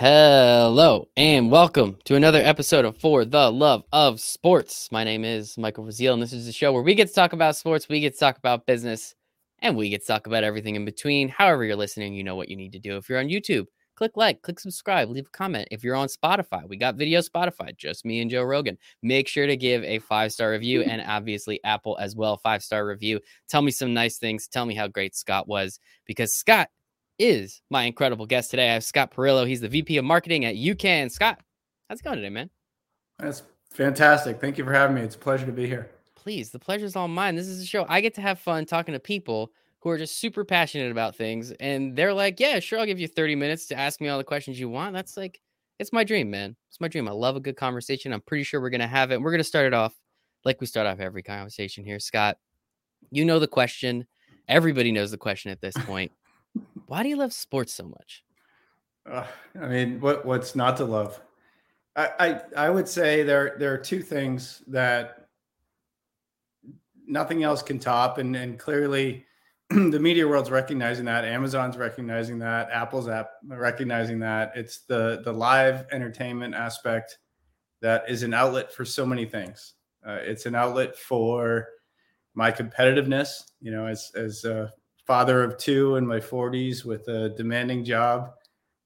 Hello and welcome to another episode of For the Love of Sports. My name is Michael Rasile, and this is the show where we get to talk about sports, we get to talk about business, and we get to talk about everything in between. However, you're listening, you know what you need to do. If you're on YouTube, click like, click subscribe, leave a comment. If you're on Spotify, we got video Spotify, just me and Joe Rogan. Make sure to give a five star review and obviously Apple as well, five star review. Tell me some nice things. Tell me how great Scott was because Scott is my incredible guest today. I have Scott Perillo. He's the VP of Marketing at UCAN. Scott, how's it going today, man? That's fantastic. Thank you for having me. It's a pleasure to be here. Please, the pleasure's all mine. This is a show I get to have fun talking to people who are just super passionate about things. And they're like, yeah, sure, I'll give you 30 minutes to ask me all the questions you want. That's like, it's my dream, man. It's my dream. I love a good conversation. I'm pretty sure we're going to have it. And we're going to start it off like we start off every conversation here. Scott, you know the question. Everybody knows the question at this point. Why do you love sports so much? Uh, I mean, what what's not to love? I, I I would say there there are two things that nothing else can top, and and clearly the media world's recognizing that, Amazon's recognizing that, Apple's app recognizing that. It's the the live entertainment aspect that is an outlet for so many things. Uh, it's an outlet for my competitiveness. You know, as as uh, father of two in my 40s with a demanding job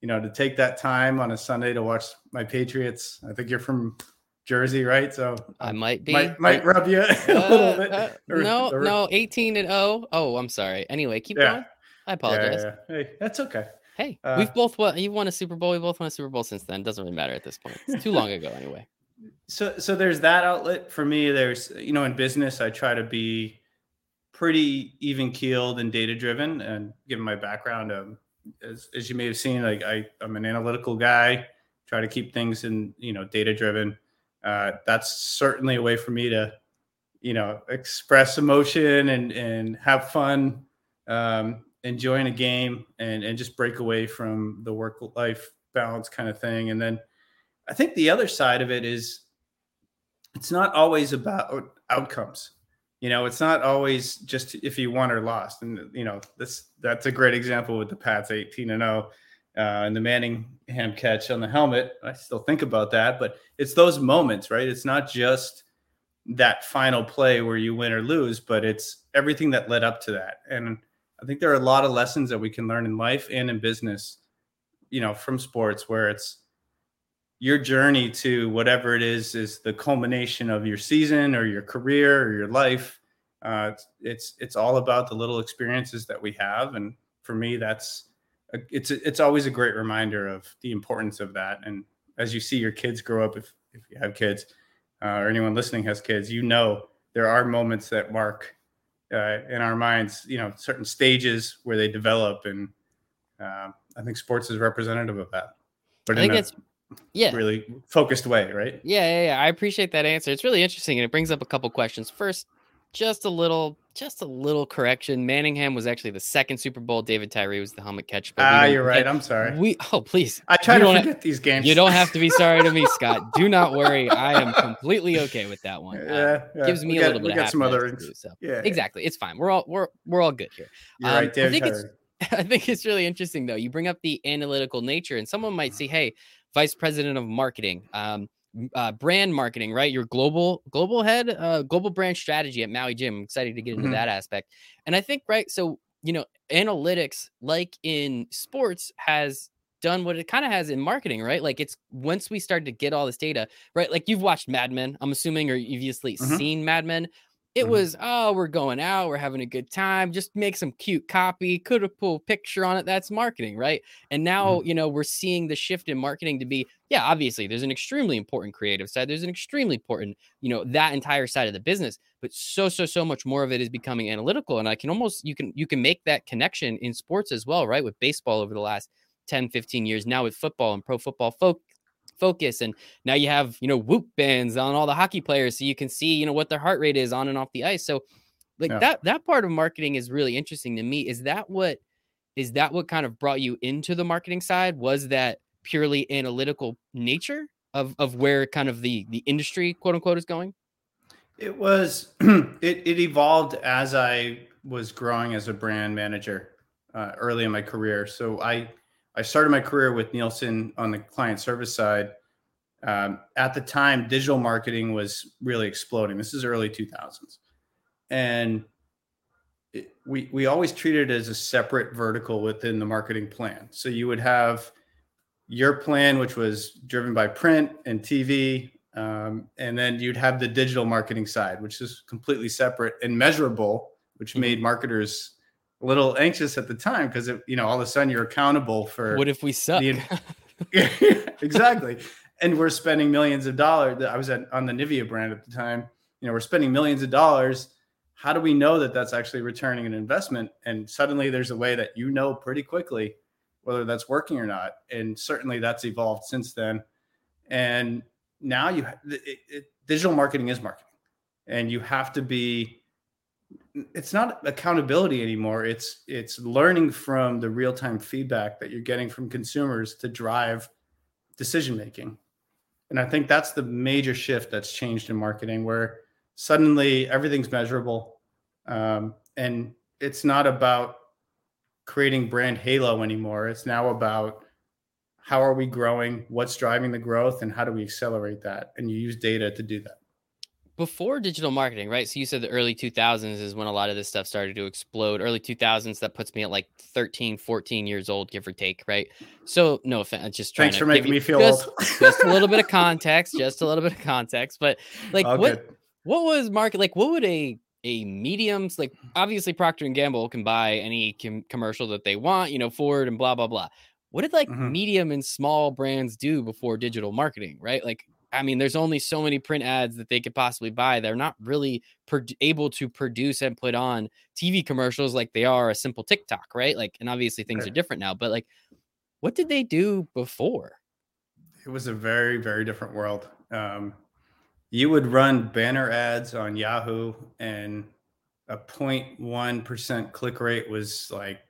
you know to take that time on a sunday to watch my patriots. I think you're from jersey right? So i might be. might, might rub you a uh, little bit. uh, no or, no 18 and 0 oh i'm sorry. Anyway keep yeah. going. I apologize. Yeah, yeah, hey that's okay. Hey uh, we've both won you won a super bowl we both won a super bowl since then. Doesn't really matter at this point. It's too long ago anyway. So so there's that outlet for me. There's you know in business i try to be pretty even keeled and data driven. And given my background, um, as, as you may have seen, like I, I'm an analytical guy, try to keep things in, you know, data driven. Uh, that's certainly a way for me to, you know, express emotion and, and have fun, um, enjoying a game and, and just break away from the work life balance kind of thing. And then I think the other side of it is it's not always about outcomes you know, it's not always just if you won or lost. And you know, this that's a great example with the Pats 18 and 0 uh, and the Manningham catch on the helmet. I still think about that, but it's those moments, right? It's not just that final play where you win or lose, but it's everything that led up to that. And I think there are a lot of lessons that we can learn in life and in business, you know, from sports where it's your journey to whatever it is is the culmination of your season or your career or your life. Uh, it's, it's, it's all about the little experiences that we have, and for me, that's a, it's it's always a great reminder of the importance of that. And as you see your kids grow up, if if you have kids uh, or anyone listening has kids, you know there are moments that mark uh, in our minds, you know, certain stages where they develop, and uh, I think sports is representative of that. But I think a, it's yeah. really focused way right? Yeah, yeah yeah. I appreciate that answer. It's really interesting and it brings up a couple questions. First just a little just a little correction. Manningham was actually the second super bowl. David tyree was the helmet catch ah you're right. I'm sorry. we oh please. I try to forget have, these games. you don't have to be sorry to me scott. Do not worry. I am completely okay with that one. Yeah, uh, yeah. gives me a little bit of some other too, so. yeah exactly. It's fine. We're all we're we're all good here. You're um, right, David i think Tyree. it's I think it's really interesting though. You bring up the analytical nature, and someone might say, "Hey, vice president of marketing, um, uh, brand marketing, right? Your global global head, uh, global brand strategy at Maui Jim. I'm excited to get into mm-hmm. that aspect. And I think right, so you know, analytics, like in sports, has done what it kind of has in marketing, right? Like it's once we start to get all this data, right? Like you've watched Mad Men, I'm assuming, or you've obviously mm-hmm. seen Mad Men. It mm-hmm. was, oh, we're going out, we're having a good time, just make some cute copy, could have pulled picture on it. That's marketing, right? And now, mm-hmm. you know, we're seeing the shift in marketing to be, yeah, obviously there's an extremely important creative side, there's an extremely important, you know, that entire side of the business, but so, so, so much more of it is becoming analytical. And I can almost you can you can make that connection in sports as well, right? With baseball over the last 10, 15 years, now with football and pro football folk focus and now you have you know whoop bands on all the hockey players so you can see you know what their heart rate is on and off the ice so like yeah. that that part of marketing is really interesting to me. Is that what is that what kind of brought you into the marketing side? Was that purely analytical nature of of where kind of the the industry quote unquote is going? It was it, it evolved as i was growing as a brand manager uh, early in my career so i I started my career with Nielsen on the client service side. Um, at the time, digital marketing was really exploding. This is early 2000s. And it, we, we always treated it as a separate vertical within the marketing plan. So you would have your plan, which was driven by print and TV. Um, and then you'd have the digital marketing side, which is completely separate and measurable, which mm-hmm. made marketers a little anxious at the time because you know all of a sudden you're accountable for what if we suck? the, exactly. And we're spending millions of dollars i was at, on the nivea brand at the time you know we're spending millions of dollars. How do we know that that's actually returning an investment? And suddenly there's a way that you know pretty quickly whether that's working or not. And certainly that's evolved since then. And now you it, it, digital marketing is marketing. And you have to be it's not accountability anymore. It's it's learning from the real-time feedback that you're getting from consumers to drive decision making and i think that's the major shift that's changed in marketing where suddenly everything's measurable um, and it's not about creating brand halo anymore. It's now about how are we growing what's driving the growth and how do we accelerate that? And you use data to do that before digital marketing, right? So you said the early 2000s is when a lot of this stuff started to explode. Early 2000s, that puts me at like 13, 14 years old, give or take, right? So no offense, just trying Thanks for making me feel just, old. just a little bit of context, just a little bit of context. But like All what good. what was market like what would a a mediums like obviously Procter and Gamble can buy any com- commercial that they want, you know, Ford and blah blah blah. What did like mm-hmm. medium and small brands do before digital marketing, right? Like I mean, there's only so many print ads that they could possibly buy. They're not really pro- able to produce and put on TV commercials like they are a simple TikTok, right? Like, and obviously things are different now, but like, what did they do before? It was a very, very different world. Um, you would run banner ads on Yahoo, and a 0.1% click rate was like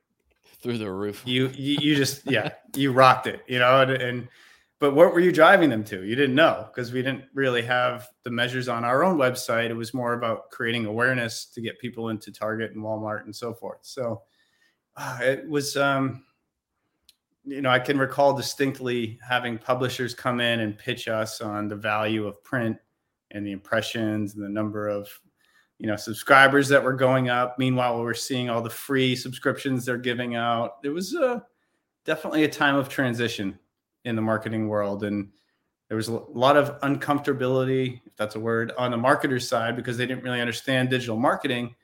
through the roof. You, you, you just, yeah, you rocked it, you know, and, and but what were you driving them to? You didn't know because we didn't really have the measures on our own website. It was more about creating awareness to get people into Target and Walmart and so forth. So uh, it was, um, you know, I can recall distinctly having publishers come in and pitch us on the value of print and the impressions and the number of, you know, subscribers that were going up. Meanwhile, we we're seeing all the free subscriptions they're giving out. It was uh, definitely a time of transition in the marketing world and there was a lot of uncomfortability if that's a word on the marketer's side because they didn't really understand digital marketing.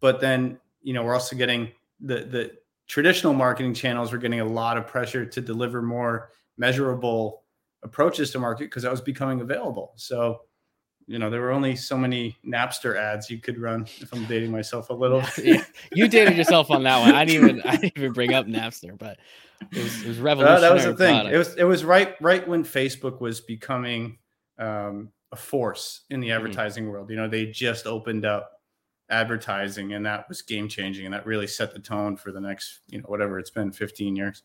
But then you know we're also getting the the traditional marketing channels were getting a lot of pressure to deliver more measurable approaches to market because that was becoming available. So you know there were only so many napster ads you could run if i'm dating myself a little yeah, you dated yourself on that one i didn't even i didn't even bring up napster but it was, it was revolutionary. Uh, that was the thing. Product. It was it was right right when Facebook was becoming um, a force in the mm-hmm. advertising mm-hmm. world. You know, they just opened up advertising, and that was game changing, and that really set the tone for the next you know whatever it's been, fifteen years.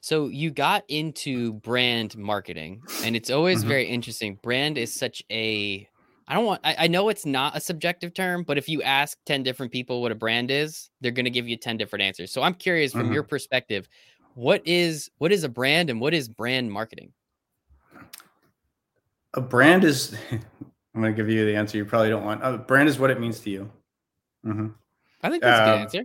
So you got into brand marketing, and it's always mm-hmm. very interesting. Brand is such a I don't want I, I, know it's not a subjective term, but if you ask 10 different people what a brand is, they're gonna give you 10 different answers. So I'm curious from mm-hmm. your perspective, what is what is a brand and what is brand marketing? A brand is I'm going to give you the answer you probably don't want. A brand is what it means to you. Mm-hmm. I think that's a good um, answer.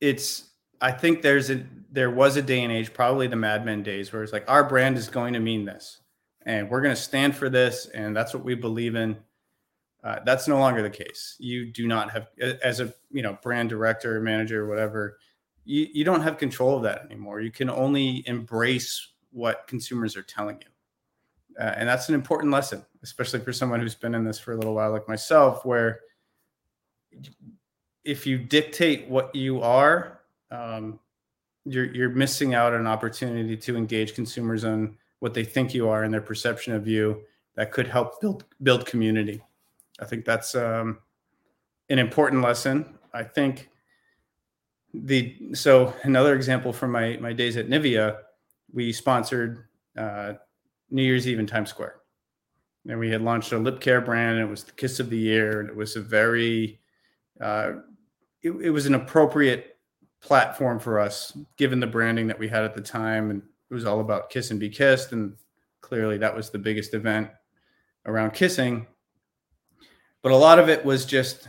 It's I think there's a there was a day and age, probably the Mad Men days, where it's like our brand is going to mean this, and we're going to stand for this, and that's what we believe in. Uh, that's no longer the case. You do not have, as a you know brand director, manager, whatever you, you don't have control of that anymore. You can only embrace what consumers are telling you. Uh, and that's an important lesson, especially for someone who's been in this for a little while, like myself, where if you dictate what you are, um, you're, you're missing out on an opportunity to engage consumers on what they think you are and their perception of you that could help build build community. I think that's um, an important lesson. I think the so another example from my my days at Nivea, we sponsored uh, New Year's Eve in Times Square, and we had launched a lip care brand. And it was the kiss of the year, and it was a very, uh, it, it was an appropriate platform for us, given the branding that we had at the time, and it was all about kiss and be kissed, and clearly that was the biggest event around kissing. But a lot of it was just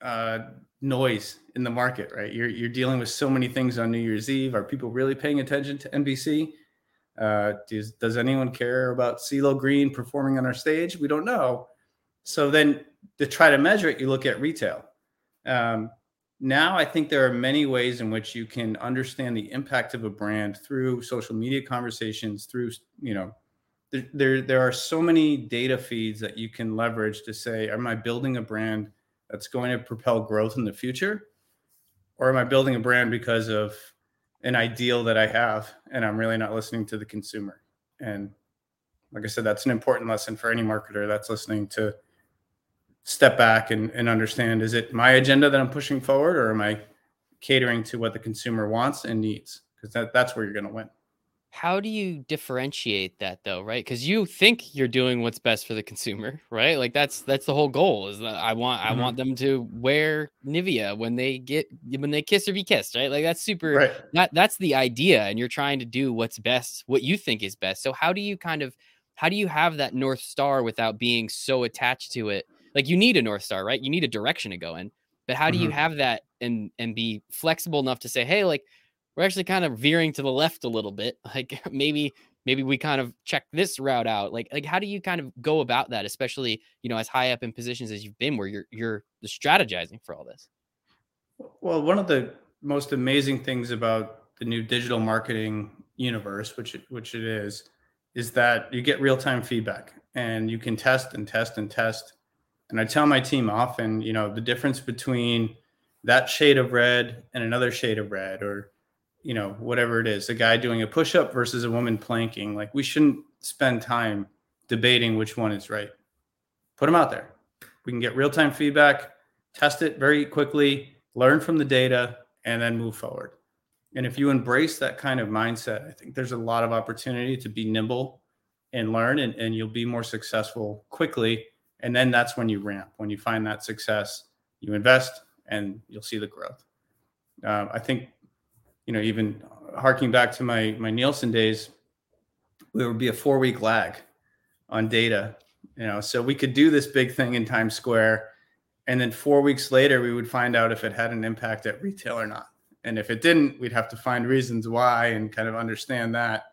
uh, noise in the market, right? You're you're dealing with so many things on New Year's Eve. Are people really paying attention to NBC? Uh, does does anyone care about CeeLo Green performing on our stage? We don't know. So then to try to measure it, you look at retail. Um, now I think there are many ways in which you can understand the impact of a brand through social media conversations, through you know, there there, there are so many data feeds that you can leverage to say, am I building a brand that's going to propel growth in the future? Or am I building a brand because of an ideal that I have and I'm really not listening to the consumer? And like I said, that's an important lesson for any marketer that's listening to step back and, and understand is it my agenda that I'm pushing forward or am I catering to what the consumer wants and needs? Because that, that's where you're going to win. How do you differentiate that though, right? Because you think you're doing what's best for the consumer, right? Like that's that's the whole goal. Is that I want mm-hmm. I want them to wear Nivea when they get when they kiss or be kissed, right? Like that's super. Right. That that's the idea, and you're trying to do what's best, what you think is best. So how do you kind of how do you have that north star without being so attached to it? Like you need a north star, right? You need a direction to go in. But how do mm-hmm. you have that and and be flexible enough to say, hey, like we're actually kind of veering to the left a little bit. Like maybe maybe we kind of check this route out. Like like how do you kind of go about that, especially you know as high up in positions as you've been, where you're you're strategizing for all this. Well, one of the most amazing things about the new digital marketing universe, which it, which it is, is that you get real time feedback and you can test and test and test. And I tell my team often, you know, the difference between that shade of red and another shade of red, or you know, whatever it is, a guy doing a push up versus a woman planking. Like we shouldn't spend time debating which one is right. Put them out there. We can get real time feedback, test it very quickly, learn from the data, and then move forward. And if you embrace that kind of mindset, I think there's a lot of opportunity to be nimble and learn, and, and you'll be more successful quickly. And then that's when you ramp. When you find that success, you invest and you'll see the growth. Uh, I think you know, even harking back to my my Nielsen days, there would be a four week lag on data. You know, so we could do this big thing in Times Square, and then four weeks later, we would find out if it had an impact at retail or not. And if it didn't, we'd have to find reasons why and kind of understand that.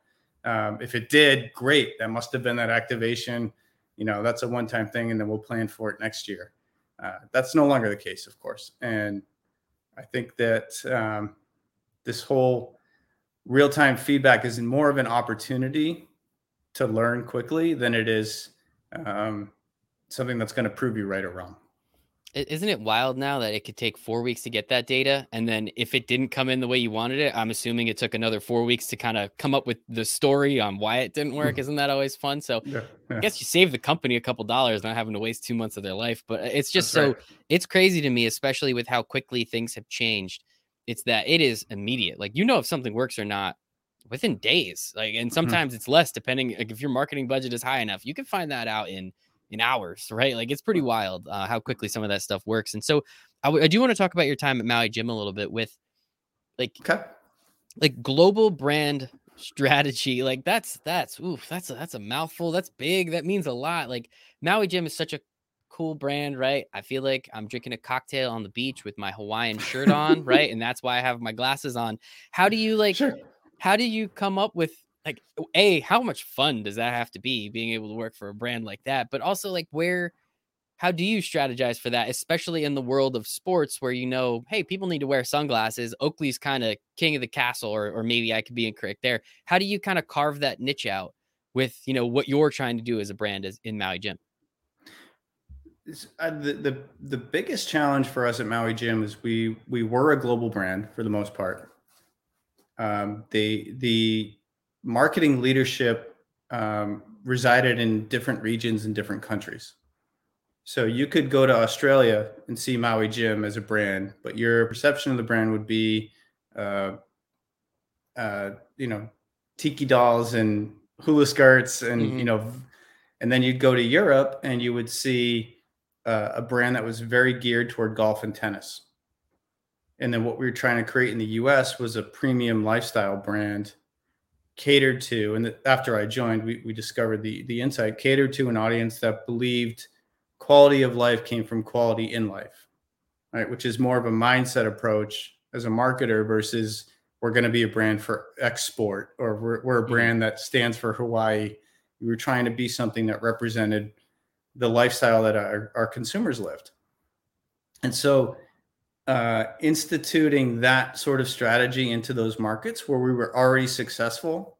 Um, if it did, great. That must have been that activation. You know, that's a one time thing, and then we'll plan for it next year. Uh, that's no longer the case, of course. And I think that um, this whole real time feedback is more of an opportunity to learn quickly than it is um, something that's going to prove you right or wrong. Isn't it wild now that it could take four weeks to get that data? And then if it didn't come in the way you wanted it, I'm assuming it took another four weeks to kind of come up with the story on why it didn't work. Mm-hmm. Isn't that always fun? So yeah, yeah. I guess you save the company a couple dollars not having to waste two months of their life. But it's just That's so right. it's crazy to me, especially with how quickly things have changed it's that it is immediate. Like you know if something works or not within days. Like and mm-hmm. sometimes mm-hmm. it's less depending like if your marketing budget is high enough, you can find that out in in hours, right? Like it's pretty wild uh, how quickly some of that stuff works. And so I, w- I do want to talk about your time at Maui Jim a little bit with like okay. like global brand strategy. Like that's that's oof, that's a, that's a mouthful. That's big. That means a lot. Like Maui Jim is such a cool brand, right? I feel like I'm drinking a cocktail on the beach with my Hawaiian shirt on, right? And that's why I have my glasses on. How do you like sure. how do you come up with like a how much fun does that have to be being able to work for a brand like that? But also like where how do you strategize for that, especially in the world of sports where you know, hey, people need to wear sunglasses. Oakley's kind of king of the castle, or or maybe I could be incorrect there. How do you kind of carve that niche out with you know what you're trying to do as a brand as in Maui Jim uh, the, the the biggest challenge for us at Maui Jim is we we were a global brand for the most part. Um, the the marketing leadership um, resided in different regions in different countries. So you could go to Australia and see Maui Jim as a brand, but your perception of the brand would be, uh, uh, you know, tiki dolls and hula skirts, and mm-hmm. you know, and then you'd go to Europe and you would see uh, a brand that was very geared toward golf and tennis. And then what we were trying to create in the US was a premium lifestyle brand catered to, and after I joined, we, we discovered the, the insight catered to an audience that believed quality of life came from quality in life, right? Which is more of a mindset approach as a marketer versus we're going to be a brand for export or we're, we're a mm-hmm. brand that stands for Hawaii. We were trying to be something that represented the lifestyle that our, our consumers lived. And so, uh, instituting that sort of strategy into those markets where we were already successful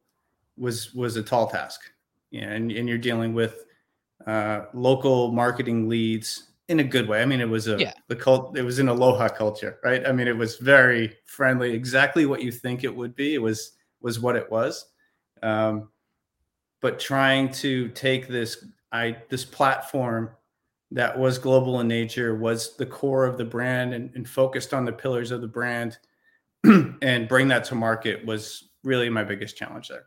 was was a tall task. Yeah, and, and you're dealing with uh, local marketing leads in a good way. I mean, it was a yeah. the cult. It was an aloha culture, right? I mean, it was very friendly, exactly what you think it would be. It was was what it was. Um, but trying to take this I this platform that was global in nature was the core of the brand and, and focused on the pillars of the brand and bring that to market was really my biggest challenge there.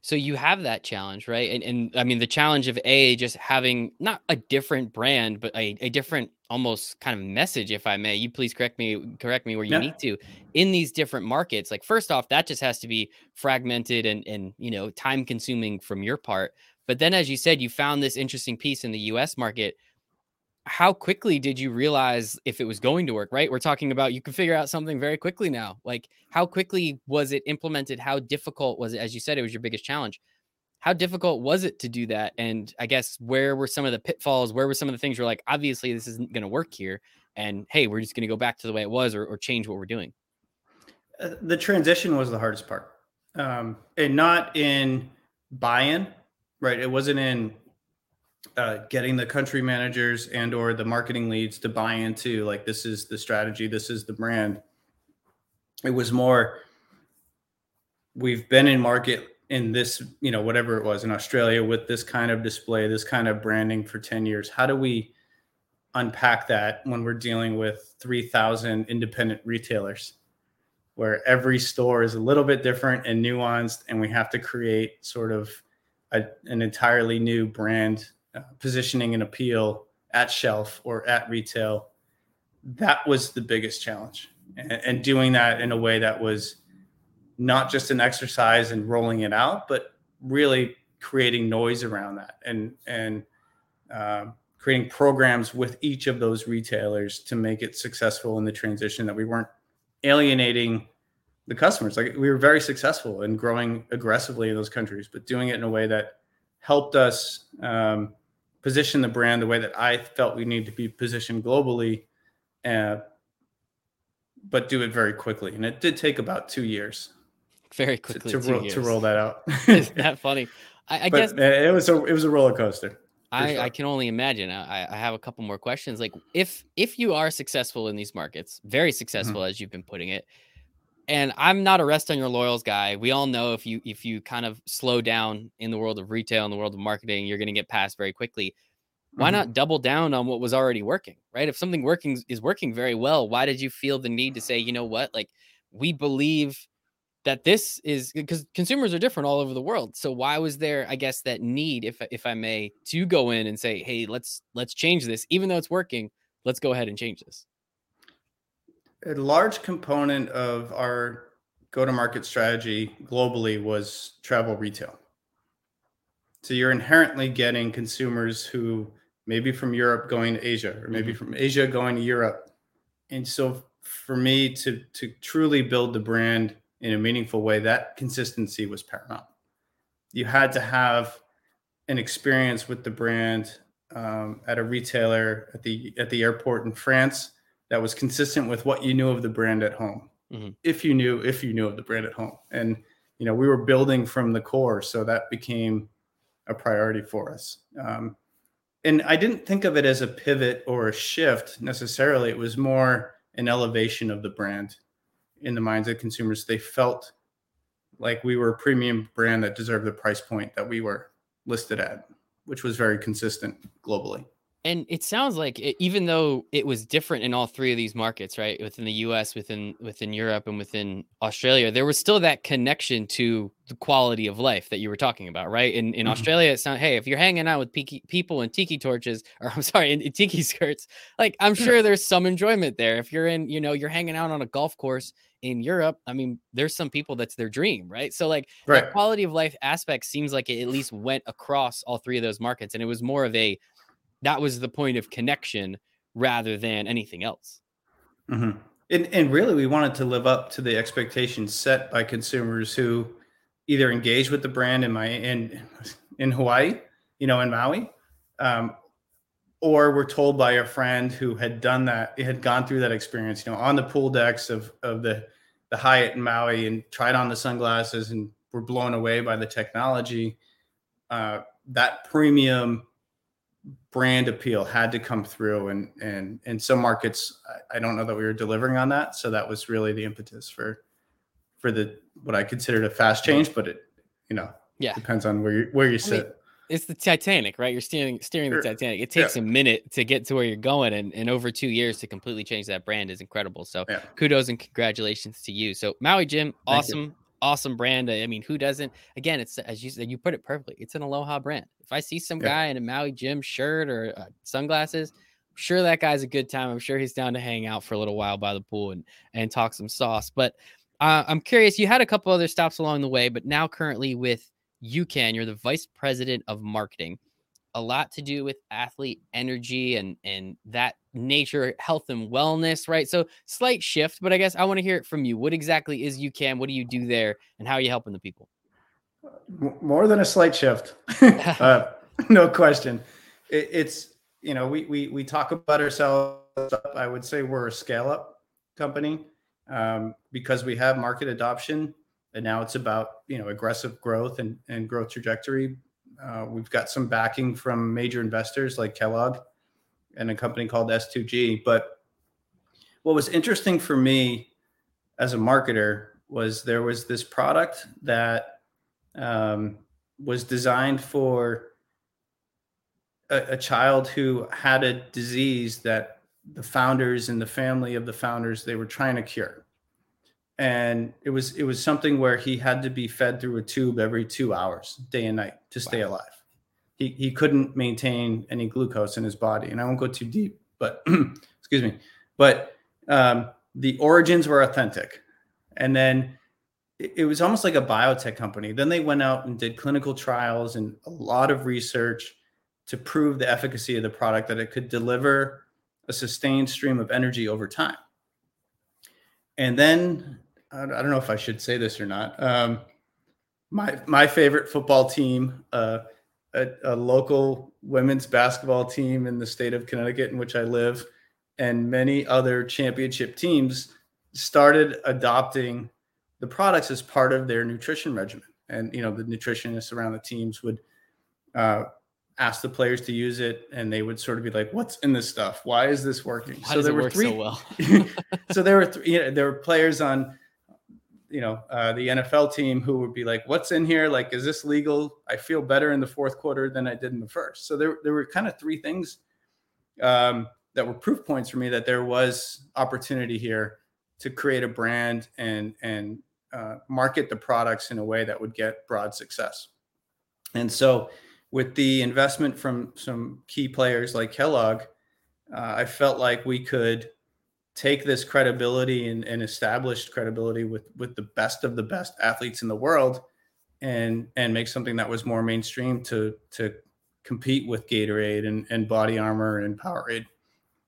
So you have that challenge right? And, and i mean the challenge of a just having not a different brand but a, a different almost kind of message if i may. You please correct me correct me where you yeah. need to. In these different markets like first off that just has to be fragmented and and you know time consuming from your part. But then as you said you found this interesting piece in the us market how quickly did you realize if it was going to work right? We're talking about you can figure out something very quickly now like how quickly was it implemented? How difficult was it? As you said it was your biggest challenge. How difficult was it to do that? And i guess where were some of the pitfalls? Where were some of the things you're like obviously this isn't going to work here and hey we're just going to go back to the way it was or, or change what we're doing? Uh, the transition was the hardest part. Um, and not in buy-in right? It wasn't in uh, getting the country managers and or the marketing leads to buy into like this is the strategy this is the brand. It was more we've been in market in this you know whatever it was in australia with this kind of display this kind of branding for 10 years. How do we unpack that when we're dealing with 3000 independent retailers where every store is a little bit different and nuanced and we have to create sort of a, an entirely new brand positioning and appeal at shelf or at retail that was the biggest challenge. And, and, doing that in a way that was not just an exercise and rolling it out but really creating noise around that and and uh, creating programs with each of those retailers to make it successful in the transition that we weren't alienating the customers. Like we were very successful in growing aggressively in those countries but doing it in a way that helped us um, position the brand the way that I felt we need to be positioned globally, uh, but do it very quickly. And it did take about two years. Very quickly to, to, roll, to roll, that out. Isn't that funny? I, I guess it was a it was a roller coaster. I, sure. I can only imagine. I, I have a couple more questions. Like if if you are successful in these markets, very successful mm-hmm. as you've been putting it, and I'm not a rest on your laurels guy. We all know if you if you kind of slow down in the world of retail in the world of marketing, you're going to get passed very quickly. Why mm-hmm. not double down on what was already working right? If something working is working very well why did you feel the need to say you know what? Like we believe that this is because consumers are different all over the world. So why was there i guess that need if if i may to go in and say hey let's let's change this. Even though it's working let's go ahead and change this a large component of our go to market strategy globally was travel retail so you're inherently getting consumers who maybe from Europe going to Asia, or maybe mm-hmm. from Asia going to Europe. And so for me to to truly build the brand in a meaningful way, that consistency was paramount. You had to have an experience with the brand um, at a retailer at the at the airport in France that was consistent with what you knew of the brand at home. Mm-hmm. If you knew if you knew of the brand at home, and you know we were building from the core, so that became a priority for us. Um, and I didn't think of it as a pivot or a shift necessarily. It was more an elevation of the brand in the minds of consumers. They felt like we were a premium brand that deserved the price point that we were listed at, which was very consistent globally. And it sounds like it, even though it was different in all three of these markets, right? Within the US, within within Europe and within Australia, there was still that connection to the quality of life that you were talking about, right? In in mm-hmm. Australia, it's not, hey, if you're hanging out with people in tiki torches, or I'm sorry, in, in tiki skirts, like I'm sure there's some enjoyment there. If you're in, you know, you're hanging out on a golf course in Europe, I mean, there's some people that's their dream, right? So like right. the quality of life aspect seems like it at least went across all three of those markets. And it was more of a that was the point of connection rather than anything else. Mm-hmm. And, and really, we wanted to live up to the expectations set by consumers who either engage with the brand in my in in Hawaii, you know, in Maui, um, or were told by a friend who had done that, had gone through that experience, you know, on the pool decks of of the the Hyatt in Maui and tried on the sunglasses and were blown away by the technology. Uh, that premium brand appeal had to come through and and in some markets I, don't know that we were delivering on that so that was really the impetus for for the what i considered a fast change but it you know yeah. depends on where you where you sit. I mean, it's the titanic right? You're steering steering the titanic. It takes yeah. a minute to get to where you're going and, and over two years to completely change that brand is incredible. So yeah. kudos and congratulations to you. So maui jim awesome awesome brand. I mean, who doesn't? Again, it's as you said, you put it perfectly. It's an Aloha brand. If I see some yeah. guy in a Maui Jim shirt or uh, sunglasses, I'm sure that guy's a good time. I'm sure he's down to hang out for a little while by the pool and and talk some sauce. But uh, I'm curious. You had a couple other stops along the way, but now currently with UCAN, you're the vice president of marketing a lot to do with athlete energy and and that nature health and wellness right? So slight shift but i guess i want to hear it from you. What exactly is UCAN what do you do there and how are you helping the people? More than a slight shift. Uh, no question. It, it's you know we, we we talk about ourselves. I would say we're a scale up company um, because we have market adoption and now it's about you know aggressive growth and, and growth trajectory uh, we've got some backing from major investors like Kellogg and a company called S2G. But what was interesting for me as a marketer was there was this product that um, was designed for a, a child who had a disease that the founders and the family of the founders they were trying to cure and it was it was something where he had to be fed through a tube every two hours day and night to stay wow. alive. He, he couldn't maintain any glucose in his body and i won't go too deep but excuse me. But um, the origins were authentic. And then it, it was almost like a biotech company. Then they went out and did clinical trials and a lot of research to prove the efficacy of the product that it could deliver a sustained stream of energy over time. And then I don't know if I should say this or not. Um, my my favorite football team, uh, a, a, local women's basketball team in the state of Connecticut in which I live, and many other championship teams started adopting the products as part of their nutrition regimen. And you know, the nutritionists around the teams would uh, ask the players to use it, and they would sort of be like, "What's in this stuff? Why is this working?" Why so there were three. So, well? so there were th- you know, there were players on you know uh, the NFL team who would be like, "What's in here? Like, is this legal? I feel better in the fourth quarter than I did in the first. So there there were kind of three things um, that were proof points for me that there was opportunity here to create a brand and and uh, market the products in a way that would get broad success. And so, with the investment from some key players like Kellogg, uh, I felt like we could take this credibility and, and established credibility with with the best of the best athletes in the world and and make something that was more mainstream to to compete with Gatorade and, and Body Armor and Powerade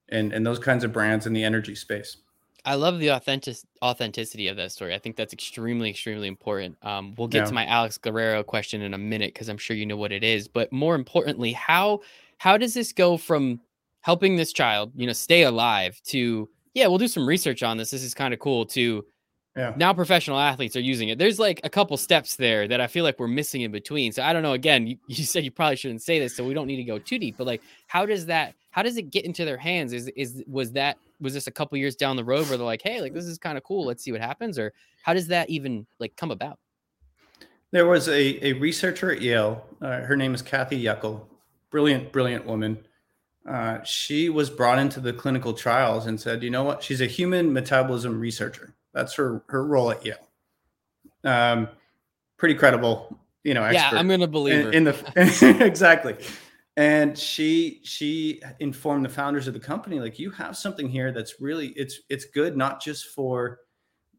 and and those kinds of brands in the energy space. I love the authentic authenticity of that story. I think that's extremely extremely important. Um, we'll get yeah. to my Alex Guerrero question in a minute because I'm sure you know what it is. But more importantly, how how does this go from helping this child, you know, stay alive to yeah, we'll do some research on this. This is kind of cool too. Yeah. Now professional athletes are using it. There's like a couple steps there that I feel like we're missing in between. So I don't know. Again, you, you said you probably shouldn't say this, so we don't need to go too deep. But like, how does that? How does it get into their hands? Is is was that was this a couple years down the road where they're like, hey, like this is kind of cool. Let's see what happens, or how does that even like come about? There was a a researcher at Yale. Uh, her name is Kathy Yuckel. Brilliant, brilliant woman. Uh, she was brought into the clinical trials and said, you know what? She's a human metabolism researcher. That's her her role at Yale. Um, pretty credible, you know. yeah, I'm gonna believe in, her. in the exactly. And she she informed the founders of the company like you have something here that's really it's it's good not just for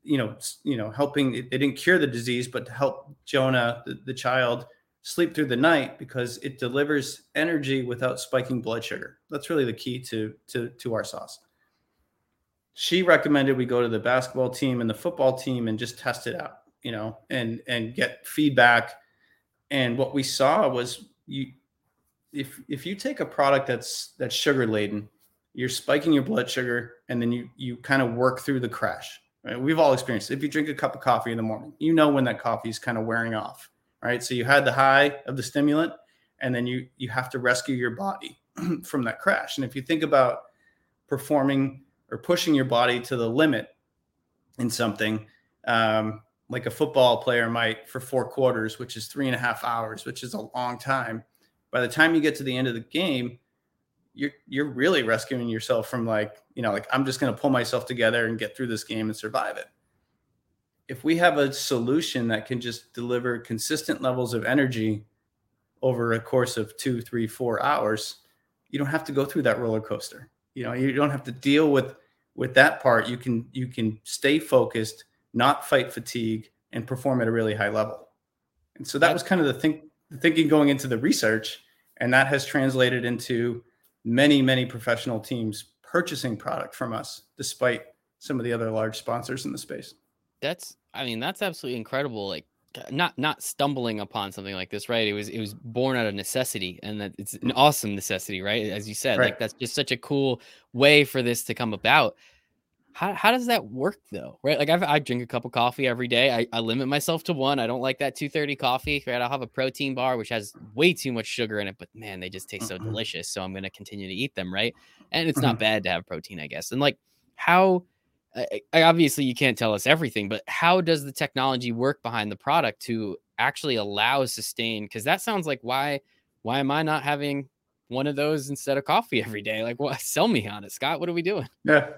you know you know helping it didn't cure the disease but to help Jonah the, the child sleep through the night because it delivers energy without spiking blood sugar. That's really the key to to to our sauce. She recommended we go to the basketball team and the football team and just test it out, you know, and and get feedback. And what we saw was you if if you take a product that's that's sugar laden, you're spiking your blood sugar and then you you kind of work through the crash. Right? We've all experienced it. If you drink a cup of coffee in the morning, you know when that coffee is kind of wearing off right? So you had the high of the stimulant, and then you you have to rescue your body from that crash. And if you think about performing or pushing your body to the limit in something, um, like a football player might for four quarters, which is three and a half hours, which is a long time. By the time you get to the end of the game, you're you're really rescuing yourself from like you know like I'm just going to pull myself together and get through this game and survive it if we have a solution that can just deliver consistent levels of energy over a course of two, three, four hours, you don't have to go through that roller coaster. You know, you don't have to deal with with that part. You can you can stay focused, not fight fatigue, and perform at a really high level. And so that was kind of the think the thinking going into the research, and that has translated into many many professional teams purchasing product from us, despite some of the other large sponsors in the space. That's I mean, that's absolutely incredible. Like not not stumbling upon something like this, right? It was it was born out of necessity, and that it's an awesome necessity, right? As you said, right. like that's just such a cool way for this to come about. How, how does that work though, right? Like I've, I drink a cup of coffee every day. I, I limit myself to one. I don't like that 230 coffee, right? I'll have a protein bar which has way too much sugar in it, but man, they just taste so mm-hmm. delicious. So I'm going to continue to eat them, right? And it's mm-hmm. not bad to have protein, I guess. And like how I, obviously you can't tell us everything, but how does the technology work behind the product to actually allow sustain? Because that sounds like why why am I not having one of those instead of coffee every day? Like? Sell me on it, Scott. What are we doing? Yeah.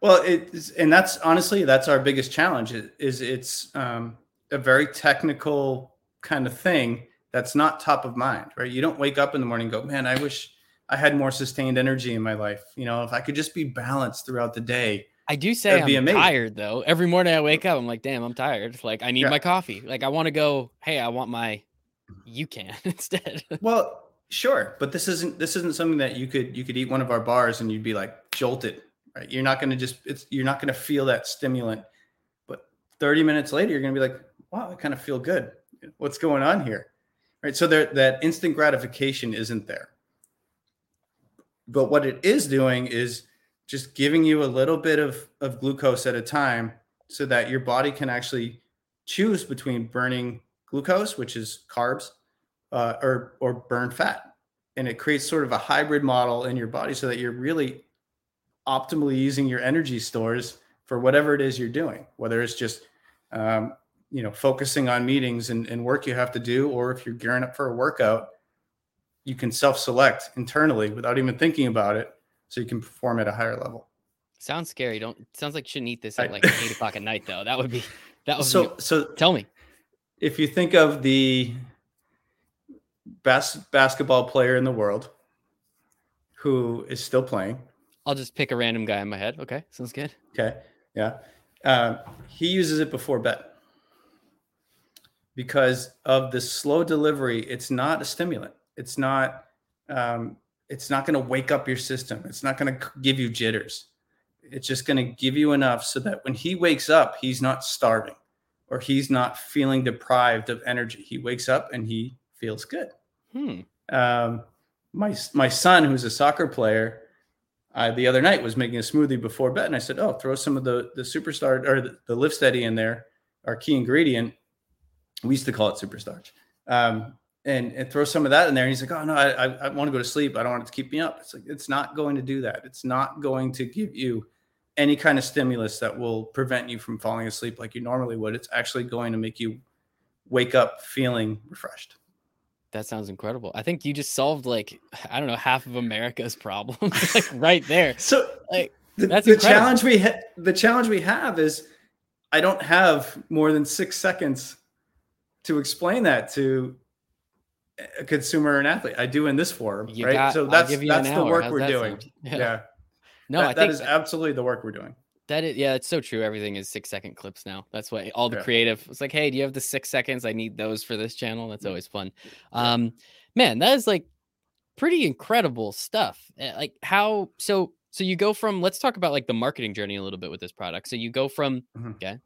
Well, it's and that's honestly that's our biggest challenge. Is it's um, a very technical kind of thing that's not top of mind, right? You don't wake up in the morning go, man, I wish I had more sustained energy in my life. You know, if I could just be balanced throughout the day I do say I'm tired though. Every morning I wake up, I'm like, damn, I'm tired. Like I need yeah. my coffee. Like I want to go. Hey, I want my. You can instead. well, sure, but this isn't this isn't something that you could you could eat one of our bars and you'd be like jolted. Right? You're not going to just it's you're not going to feel that stimulant. But 30 minutes later, you're going to be like, wow, I kind of feel good. What's going on here? Right. So there that instant gratification isn't there. But what it is doing is just giving you a little bit of, of glucose at a time so that your body can actually choose between burning glucose, which is carbs, uh, or, or burn fat. And it creates sort of a hybrid model in your body so that you're really optimally using your energy stores for whatever it is you're doing, whether it's just, um, you know, focusing on meetings and, and work you have to do, or if you're gearing up for a workout, you can self-select internally without even thinking about it so you can perform at a higher level. Sounds scary. Don't sounds like you shouldn't eat this at like eight o'clock at night though. That would be that would so be, so tell me. If you think of the best basketball player in the world who is still playing. I'll just pick a random guy in my head. Okay. Sounds good. Okay. Yeah. Um, he uses it before bed because of the slow delivery. It's not a stimulant. It's not um, it's not going to wake up your system. It's not going to give you jitters. It's just going to give you enough so that when he wakes up, he's not starving or he's not feeling deprived of energy. He wakes up and he feels good. Hmm. Um, my my son, who's a soccer player, uh, the other night was making a smoothie before bed, and I said, "Oh, throw some of the the superstar or the, the LIVSTEADY in there, our key ingredient." We used to call it superstarch. Um, and, and throw some of that in there. And he's like, oh no, I, I, want to go to sleep. I don't want it to keep me up. It's like, it's not going to do that. It's not going to give you any kind of stimulus that will prevent you from falling asleep like you normally would. It's actually going to make you wake up feeling refreshed. That sounds incredible. I think you just solved like I don't know half of America's problems like right there. So like the, that's the incredible. challenge we ha- the challenge we have is I don't have more than six seconds to explain that to a consumer or an athlete. I do in this forum, You right? got- so that's that's the work How's we're doing. sound? Yeah, No, that, that is absolutely the work we're doing. That is, yeah, it's so true. Everything is six second clips now. That's why all the Yeah. creative. It's like, hey, do you have the six seconds? I need those for this channel. That's always fun. Um, man, that is like pretty incredible stuff. Uh, Like how so so you go from let's talk about like the marketing journey a little bit with this product. So you go from Mhm. okay,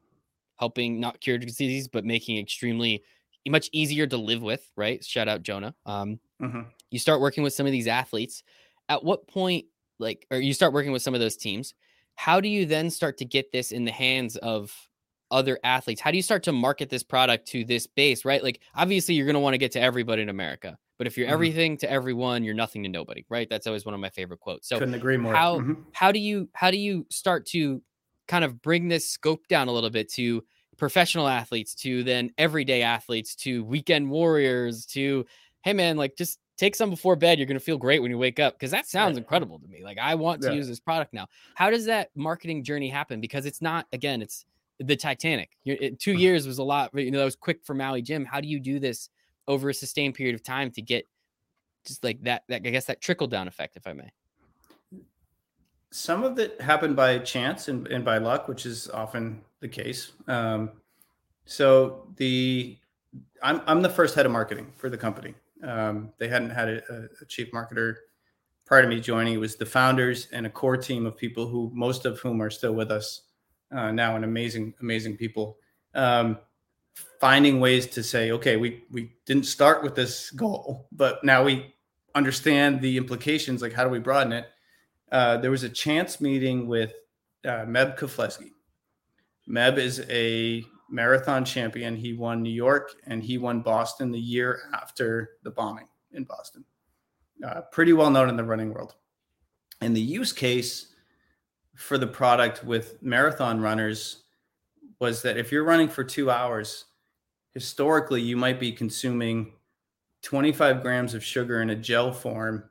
helping not cure disease, but making extremely much easier to live with, right? Shout out Jonah. Um, Mhm. you start working with some of these athletes at what point like or you start working with some of those teams how do you then start to get this in the hands of other athletes how do you start to market this product to this base right like obviously you're going to want to get to everybody in america but if you're Mhm. everything to everyone you're nothing to nobody right that's always one of my favorite quotes so Couldn't agree more. how Mhm. how do you how do you start to kind of bring this scope down a little bit to professional athletes to then everyday athletes to weekend warriors to hey man like just take some before bed you're going to feel great when you wake up because that sounds Right. incredible to me like i want to Yeah. use this product now. How does that marketing journey happen? Because it's not again it's the titanic. It, two mm-hmm. years was a lot you know that was quick for maui jim. How do you do this over a sustained period of time to get just like that, that i guess that trickle down effect if i may? Some of it happened by chance and, and by luck, which is often the case. Um, so the I'm I'm the first head of marketing for the company. Um, they hadn't had a, a chief marketer prior to me joining. It was the founders and a core team of people who most of whom are still with us uh, now, and amazing amazing people. Um, finding ways to say, okay, we we didn't start with this goal, but now we understand the implications. Like, how do we broaden it? uh, there was a chance meeting with uh, Meb Keflezighi. Meb is a marathon champion. He won New York and he won Boston the year after the bombing in Boston. Uh, pretty well known in the running world. And the use case for the product with marathon runners was that if you're running for two hours, historically, you might be consuming 25 grams of sugar in a gel form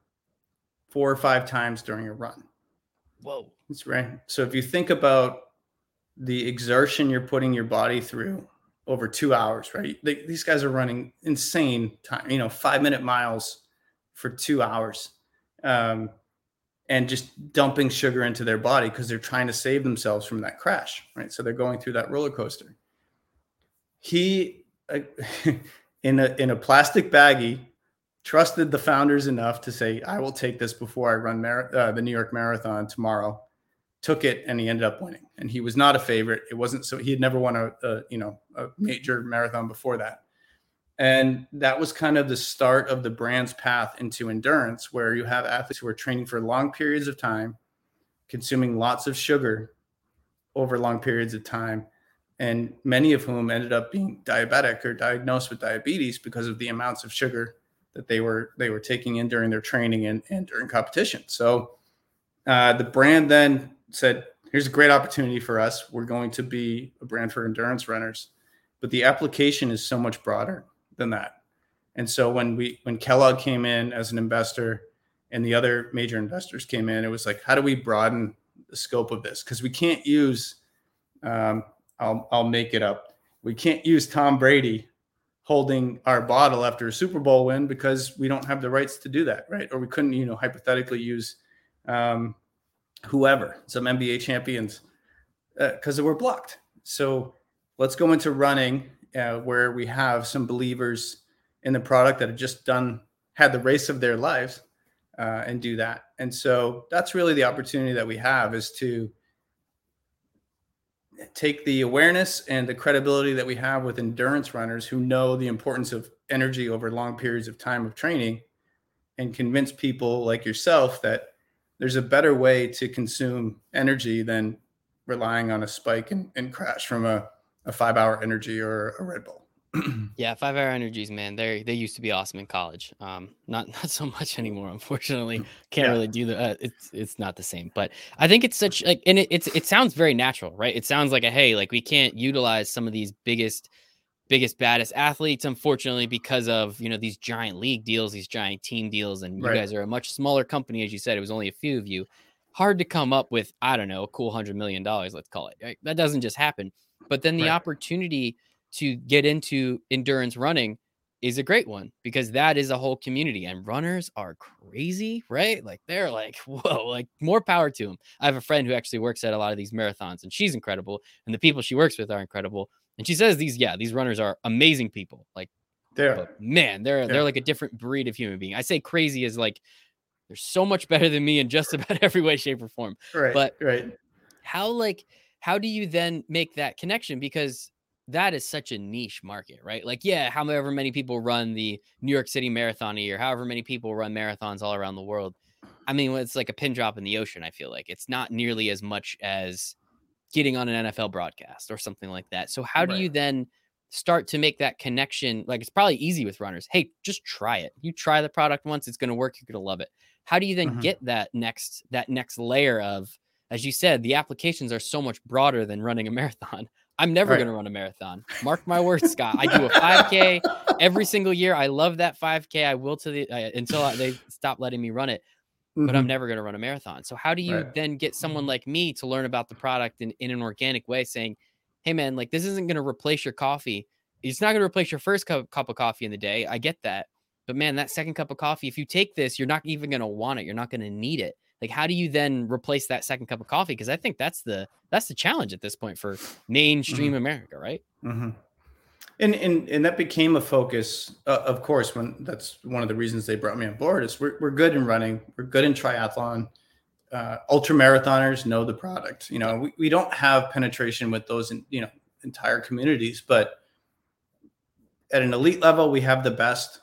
four or five times during a run. whoa That's right. So if you think about the exertion you're putting your body through over two hours, right? They, these guys are running insane time, you know, five minute miles for two hours, um, and just dumping sugar into their body because they're trying to save themselves from that crash, right? So they're going through that roller coaster. He, uh, in a in a plastic baggie, trusted the founders enough to say, "I will take this before I run mar- uh, the New York Marathon tomorrow." Took it, and he ended up winning. And he was not a favorite. It wasn't so he had never won a, a you know a major marathon before that, and that was kind of the start of the brand's path into endurance, where you have athletes who are training for long periods of time, consuming lots of sugar over long periods of time, and many of whom ended up being diabetic or diagnosed with diabetes because of the amounts of sugar that they were they were taking in during their training and, and during competition. So uh, the brand then said, "Here's a great opportunity for us. We're going to be a brand for endurance runners, but the application is so much broader than that." And so when we when Kellogg came in as an investor and the other major investors came in, it was like, how do we broaden the scope of this? Because we can't use, um, I'll I'll make it up. We can't use Tom Brady holding our bottle after a Super Bowl win because we don't have the rights to do that, right? Or we couldn't, you know, hypothetically use um, whoever, some NBA champions, because uh, we're blocked. So let's go into running uh, where we have some believers in the product that have just done had the race of their lives uh, and do that. And so that's really the opportunity that we have is to take the awareness and the credibility that we have with endurance runners who know the importance of energy over long periods of time of training and convince people like yourself that there's a better way to consume energy than relying on a spike and, and crash from a, a five hour energy or a Red Bull. yeah, five hour energies, man. They they used to be awesome in college. Um, not not so much anymore, unfortunately. Can't Yeah. really do the. Uh, it's it's not the same. But I think it's such like, and it, it's it sounds very natural, right? It sounds like a hey, like we can't utilize some of these biggest biggest baddest athletes unfortunately because of you know these giant league deals these giant team deals and you Right. guys are a much smaller company as you said it was only a few of you hard to come up with i don't know a cool hundred million dollars let's call it right? that doesn't just happen but then the Right. opportunity to get into endurance running is a great one because that is a whole community and runners are crazy right like they're like whoa like more power to them i have a friend who actually works at a lot of these marathons and she's incredible and the people she works with are incredible and she says these, yeah, these runners are amazing people. Like, There. but man, they're Yeah. they're like a different breed of human being. I say crazy is like they're so much better than me in just about every way, shape, or form. Right. but- right. How like how do you then make that connection? Because that is such a niche market, right? Like, yeah, however many people run the New York City Marathon a year, however many people run marathons all around the world. I mean, it's like a pin drop in the ocean. I feel like it's not nearly as much as getting on an NFL broadcast or something like that. So, how do Right. you then start to make that connection? Like, it's probably easy with runners. Hey, just try it. You try the product once, it's going to work. You're going to love it. How do you then Mhm. get that next that next layer of, as you said, the applications are so much broader than running a marathon. I'm never Right. going to run a marathon. Mark my words, Scott. I do a 5K every single year. I love that 5K. I will to the uh, until I, they stop letting me run it but I'm Mhm. never going to run a marathon. So how do you Right. then get someone like me to learn about the product in, in an organic way, saying, "Hey, man, like this isn't going to replace your coffee. It's not going to replace your first cup, cup of coffee in the day. I get that, but man, that second cup of coffee, if you take this, you're not even going to want it. You're not going to need it. Like, how do you then replace that second cup of coffee? Because I think that's the that's the challenge at this point for mainstream America, right? hmm And, and and that became a focus, uh, of course. When that's one of the reasons they brought me on board is we're we're good in running, we're good in triathlon. Uh, ultra marathoners know the product. You know, we, we don't have penetration with those, in, you know, entire communities, but at an elite level, we have the best.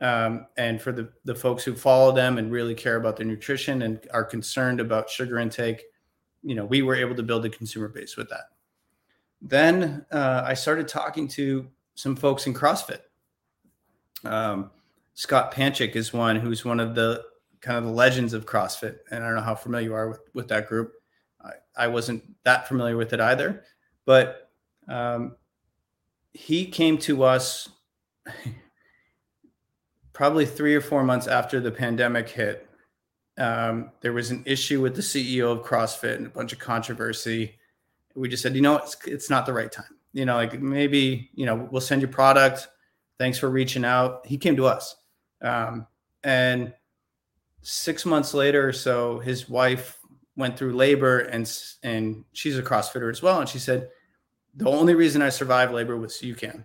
Um, and for the the folks who follow them and really care about their nutrition and are concerned about sugar intake, you know, we were able to build a consumer base with that then uh, I started talking to some folks in CrossFit. Um, Scott Panchik is one who's one of the kind of the legends of CrossFit, and I don't know how familiar you are with, with that group. I, I wasn't that familiar with it either, but um, he came to us probably three or four months after the pandemic hit. Um, there was an issue with the CEO of CrossFit and a bunch of controversy we just said, you know, it's it's not the right time. You know, like maybe you know we'll send you product. Thanks for reaching out. He came to us, um, and six months later or so, his wife went through labor, and and she's a CrossFitter as well. And she said, the only reason I survived labor was UCAN.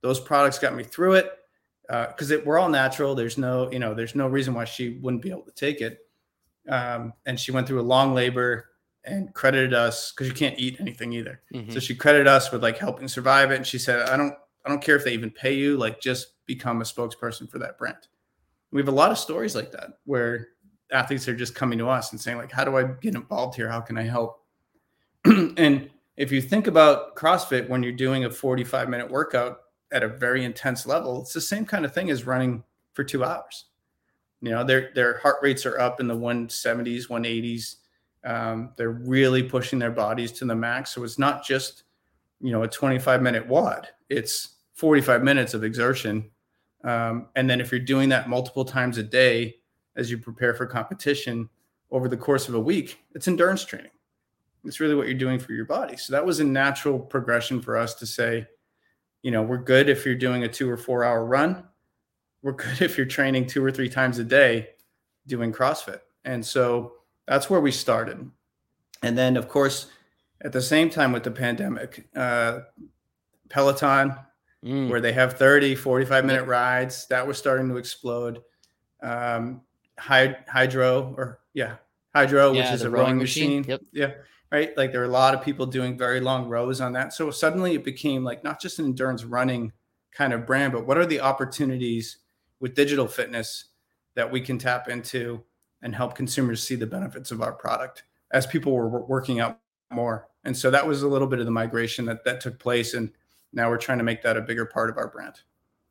Those products got me through it because it we're all natural. There's no you know there's no reason why she wouldn't be able to take it. Um, and she went through a long labor and credited us because you can't eat anything either. Mhm. So she credited us with like helping survive it. And she said, I don't, I don't care if they even pay you, like just become a spokesperson for that brand. We have a lot of stories like that where athletes are just coming to us and saying, like, how do I get involved here? How can I help? and if you think about CrossFit when you're doing a 45 minute workout at a very intense level, it's the same kind of thing as running for two hours. You know, their their heart rates are up in the 170s, 180s. Um, they're really pushing their bodies to the max. So it's not just, you know, a 25 minute WOD. It's 45 minutes of exertion. Um, and then if you're doing that multiple times a day as you prepare for competition over the course of a week, it's endurance training. It's really what you're doing for your body. So that was a natural progression for us to say, you know, we're good if you're doing a two or four hour run. We're good if you're training two or three times a day doing CrossFit. And so that's where we started. And then, of course, at the same time with the pandemic, uh, Peloton, Mm. where they have 30, 45 minute rides, that was starting to explode. Um, Hy- Hydrow, or yeah, Hydrow, Yeah, which is a rowing rowing machine. machine. Yep. Yeah. Right. Like there were a lot of people doing very long rows on that. So suddenly it became like not just an endurance running kind of brand, but what are the opportunities with digital fitness that we can tap into and help consumers see the benefits of our product as people were working out more. And so that was a little bit of the migration that that took place. And now we're trying to make that a bigger part of our brand.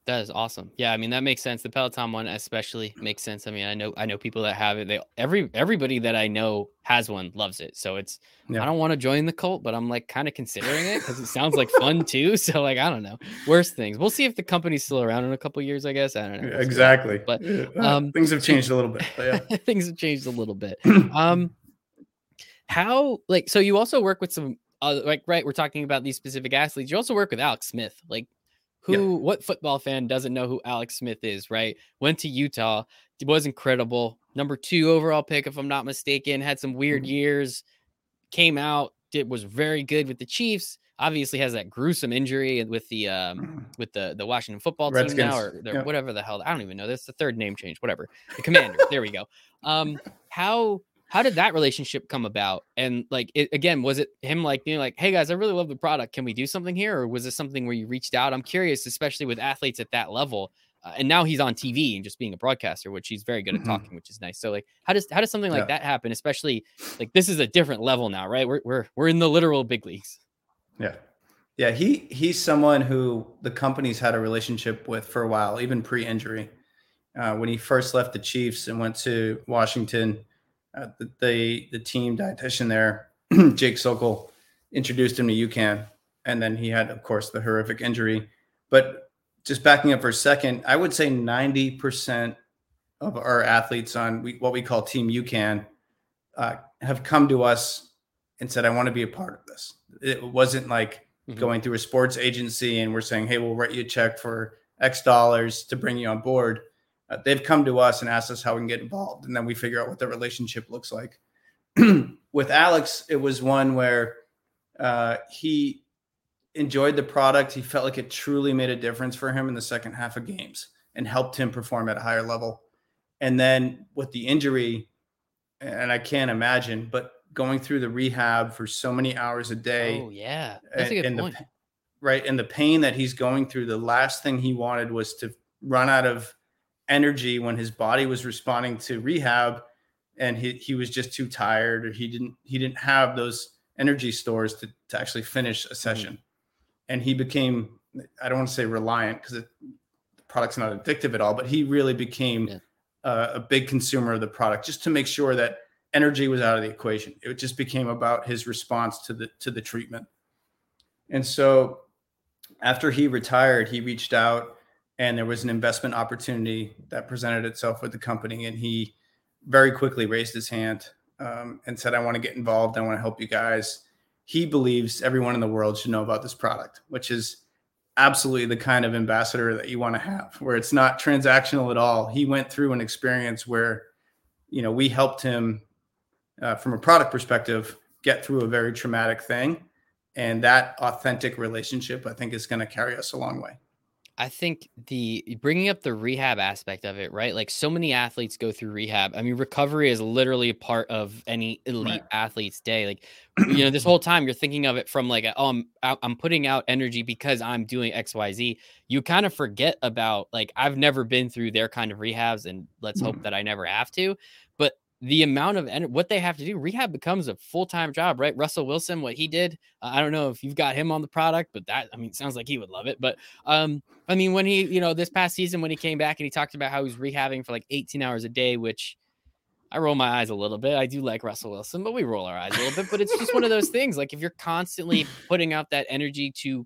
That is awesome. Yeah, I mean that makes sense. The Peloton one especially makes sense. I mean, I know I know people that have it. They every everybody that I know has one loves it. So it's yeah. I don't want to join the cult, but I'm like kind of considering it because it sounds like fun too. So like I don't know. Worst things. We'll see if the company's still around in a couple years. I guess I don't know. Exactly. But um, things have changed a little bit. yeah. things have changed a little bit. Um, how like so you also work with some uh, like right we're talking about these specific athletes. You also work with Alex Smith. Like who yeah. what football fan doesn't know who Alex Smith is, right? Went to Utah, was incredible. Number 2 overall pick if I'm not mistaken, had some weird mm-hmm. years, came out, did was very good with the Chiefs. Obviously has that gruesome injury with the um with the the Washington football Redskins. team now or yeah. whatever the hell. I don't even know. That's the third name change, whatever. The Commander. there we go. Um how how did that relationship come about? And like it, again was it him like being like hey guys i really love the product. Can we do something here? Or was this something where you reached out? I'm curious especially with athletes at that level uh, and now he's on tv and just being a broadcaster which he's very good at mm-hmm. talking which is nice. So like how does how does something like yeah. that happen especially like this is a different level now right? We're, we're we're in the literal big leagues. Yeah. Yeah he he's someone who the company's had a relationship with for a while even pre-injury. Uh, when he first left the chiefs and went to washington uh, the, the, the team dietitian there, Jake Sokol, introduced him to UCAN, and then he had, of course, the horrific injury. But just backing up for a second, I would say ninety percent of our athletes on we, what we call Team UCAN uh, have come to us and said, "I want to be a part of this." It wasn't like mm-hmm. going through a sports agency and we're saying, "Hey, we'll write you a check for X dollars to bring you on board." Uh, they've come to us and asked us how we can get involved, and then we figure out what the relationship looks like. With Alex, it was one where uh, he enjoyed the product. He felt like it truly made a difference for him in the second half of games and helped him perform at a higher level. And then with the injury, and I can't imagine, but going through the rehab for so many hours a day. Oh yeah, that's and, a good point. The, right, and the pain that he's going through. The last thing he wanted was to run out of energy when his body was responding to rehab and he, he was just too tired or he didn't he didn't have those energy stores to, to actually finish a session mm-hmm. and he became i don't want to say reliant because the product's not addictive at all but he really became yeah. uh, a big consumer of the product just to make sure that energy was out of the equation it just became about his response to the to the treatment and so after he retired he reached out and there was an investment opportunity that presented itself with the company and he very quickly raised his hand um, and said i want to get involved i want to help you guys. He believes everyone in the world should know about this product which is absolutely the kind of ambassador that you want to have where it's not transactional at all. He went through an experience where you know we helped him uh, from a product perspective get through a very traumatic thing and that authentic relationship i think is going to carry us a long way I think the bringing up the rehab aspect of it, right? Like so many athletes go through rehab. I mean, recovery is literally a part of any elite right. athlete's day. Like, you know, this whole time you're thinking of it from like, oh, I'm I'm putting out energy because I'm doing X, Y, Z. You kind of forget about like I've never been through their kind of rehabs, and let's hope mm. that I never have to. The amount of en- what they have to do rehab becomes a full-time job right russell wilson what he did uh, i don't know if you've got him on the product but that i mean sounds like he would love it but um i mean when he you know this past season when he came back and he talked about how he's rehabbing for like 18 hours a day which i roll my eyes a little bit i do like russell wilson but we roll our eyes a little bit but it's just one of those things like if you're constantly putting out that energy to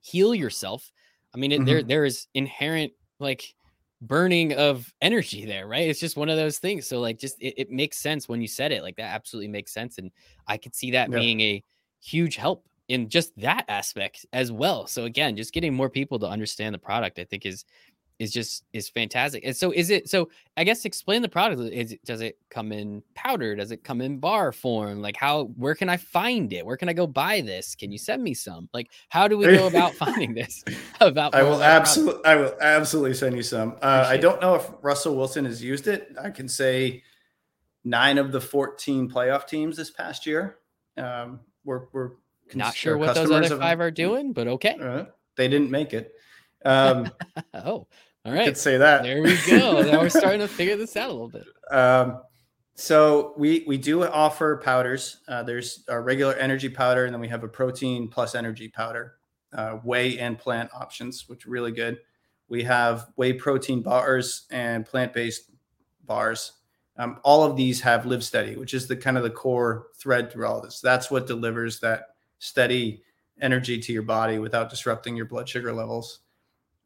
heal yourself i mean it, mm-hmm. there there is inherent like burning of energy there, right? It's just one of those things. So like just it, it makes sense when you said it. Like that absolutely makes sense. And I could see that yeah. being a huge help in just that aspect as well. So again, just getting more people to understand the product, I think is is just is fantastic. And so is it so I guess explain the product. Is it, does it come in powder? Does it come in bar form? Like how where can I find it? Where can I go buy this? Can you send me some? Like how do we go about finding this? about I will absolutely I will absolutely send you some. Uh, I don't know if Russell Wilson has used it. I can say nine of the 14 playoff teams this past year um, were were not sure what those other five are doing, but okay. Uh, they didn't make it. Um, oh, all right. Could say that. There we go. now we're starting to figure this out a little bit. Um, so we we do offer powders. Uh, there's our regular energy powder, and then we have a protein plus energy powder, uh, whey and plant options, which are really good. We have whey protein bars and plant based bars. Um, all of these have LIVSTEADY, which is the kind of the core thread through all of this. That's what delivers that steady energy to your body without disrupting your blood sugar levels.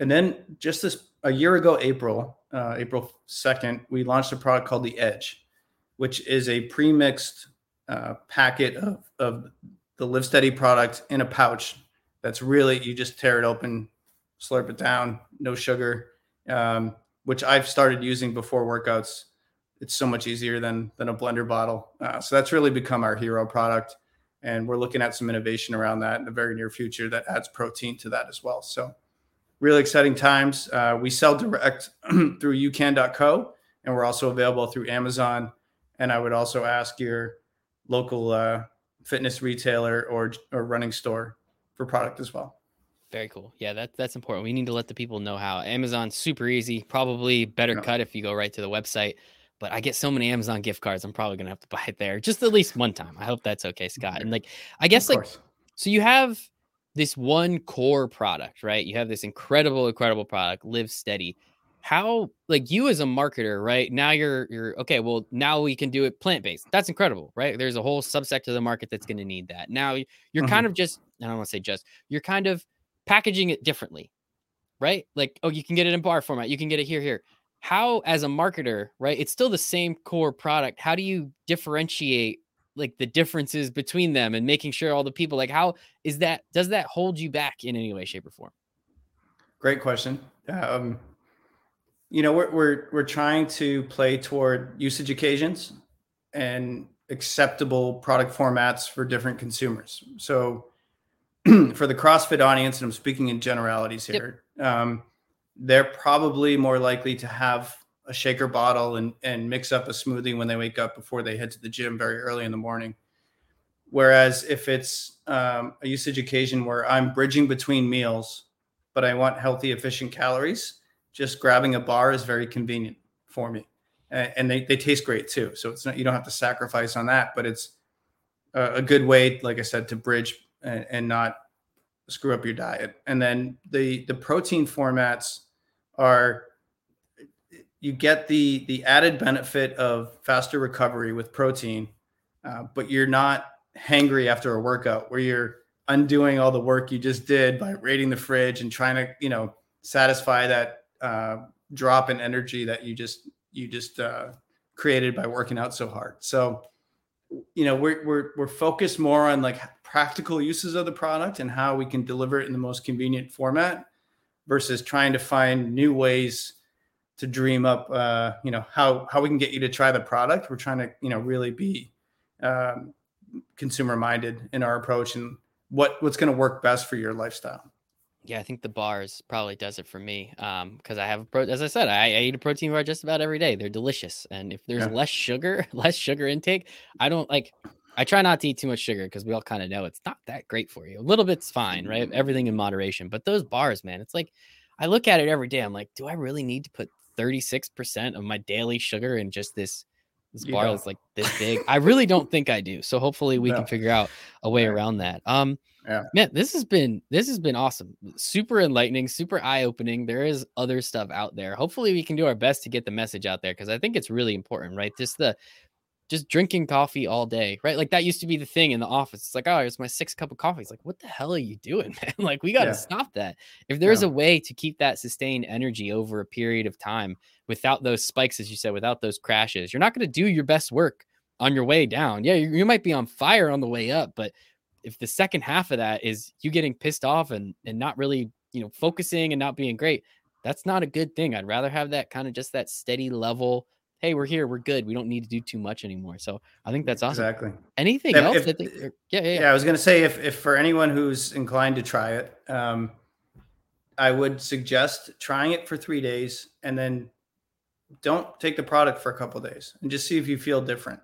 And then just this a year ago, April, uh, April 2nd, we launched a product called the Edge, which is a pre-mixed uh, packet of, of the LIVSTEADY product in a pouch. That's really, you just tear it open, slurp it down, no sugar, um, which I've started using before workouts. It's so much easier than, than a blender bottle. Uh, so that's really become our hero product. And we're looking at some innovation around that in the very near future that adds protein to that as well. So really exciting times. Uh, we sell direct through ucan.co and we're also available through Amazon. And I would also ask your local uh, fitness retailer or, or running store for product as well. Very cool. Yeah, that, that's important. We need to let the people know how Amazon's super easy, probably better yeah. cut if you go right to the website. But I get so many Amazon gift cards, I'm probably gonna have to buy it there just at least one time. I hope that's okay, Scott. And like, I guess like, so you have this one core product, right? You have this incredible, incredible product, LIVSTEADY. How like you as a marketer, right? Now you're you're okay, well, now we can do it plant-based. That's incredible, right? There's a whole subsector of the market that's going to need that. Now you're mm-hmm. kind of just I don't want to say just, you're kind of packaging it differently. Right? Like, oh, you can get it in bar format. You can get it here here. How as a marketer, right? It's still the same core product. How do you differentiate like the differences between them and making sure all the people like how is that does that hold you back in any way shape or form? Great question. Um you know we're we're, we're trying to play toward usage occasions and acceptable product formats for different consumers. So for the crossfit audience and i'm speaking in generalities here yep. um, they're probably more likely to have a shaker bottle and and mix up a smoothie when they wake up before they head to the gym very early in the morning. Whereas if it's um, a usage occasion where I'm bridging between meals, but I want healthy, efficient calories, just grabbing a bar is very convenient for me, and, they they taste great too. So it's not you don't have to sacrifice on that, but it's a, a good way, like I said, to bridge and, and not screw up your diet. And then the the protein formats are you get the the added benefit of faster recovery with protein, uh, but you're not hangry after a workout where you're undoing all the work you just did by raiding the fridge and trying to you know satisfy that uh, drop in energy that you just you just uh, created by working out so hard. So you know we're we're we're focused more on like practical uses of the product and how we can deliver it in the most convenient format versus trying to find new ways to dream up, uh, you know, how how we can get you to try the product. We're trying to, you know, really be um, consumer minded in our approach and what what's going to work best for your lifestyle. Yeah, I think the bars probably does it for me. Um, because I have a pro as I said, I, I, eat a protein bar just about every day. They're delicious. And if there's yeah. less sugar, less sugar intake, I don't like I try not to eat too much sugar because we all kind of know it's not that great for you. A little bit's fine, right? Everything in moderation. But those bars, man, it's like I look at it every day. I'm like, do I really need to put 36% of my daily sugar in just this this you bar is like this big. I really don't think I do. So hopefully we no. can figure out a way around that. Um yeah. man, this has been this has been awesome. Super enlightening, super eye-opening. There is other stuff out there. Hopefully we can do our best to get the message out there because I think it's really important, right? Just the just drinking coffee all day, right? Like that used to be the thing in the office. It's like, oh, it's my sixth cup of coffee. It's like, what the hell are you doing, man? like, we got to yeah. stop that. If there's yeah. a way to keep that sustained energy over a period of time without those spikes, as you said, without those crashes, you're not going to do your best work on your way down. Yeah, you, you might be on fire on the way up, but if the second half of that is you getting pissed off and and not really, you know, focusing and not being great, that's not a good thing. I'd rather have that kind of just that steady level hey, we're here, we're good. We don't need to do too much anymore. So I think that's awesome. Exactly. Anything if, else? If, think, yeah, yeah, yeah. I was going to say if, if for anyone who's inclined to try it, um, I would suggest trying it for three days and then don't take the product for a couple days and just see if you feel different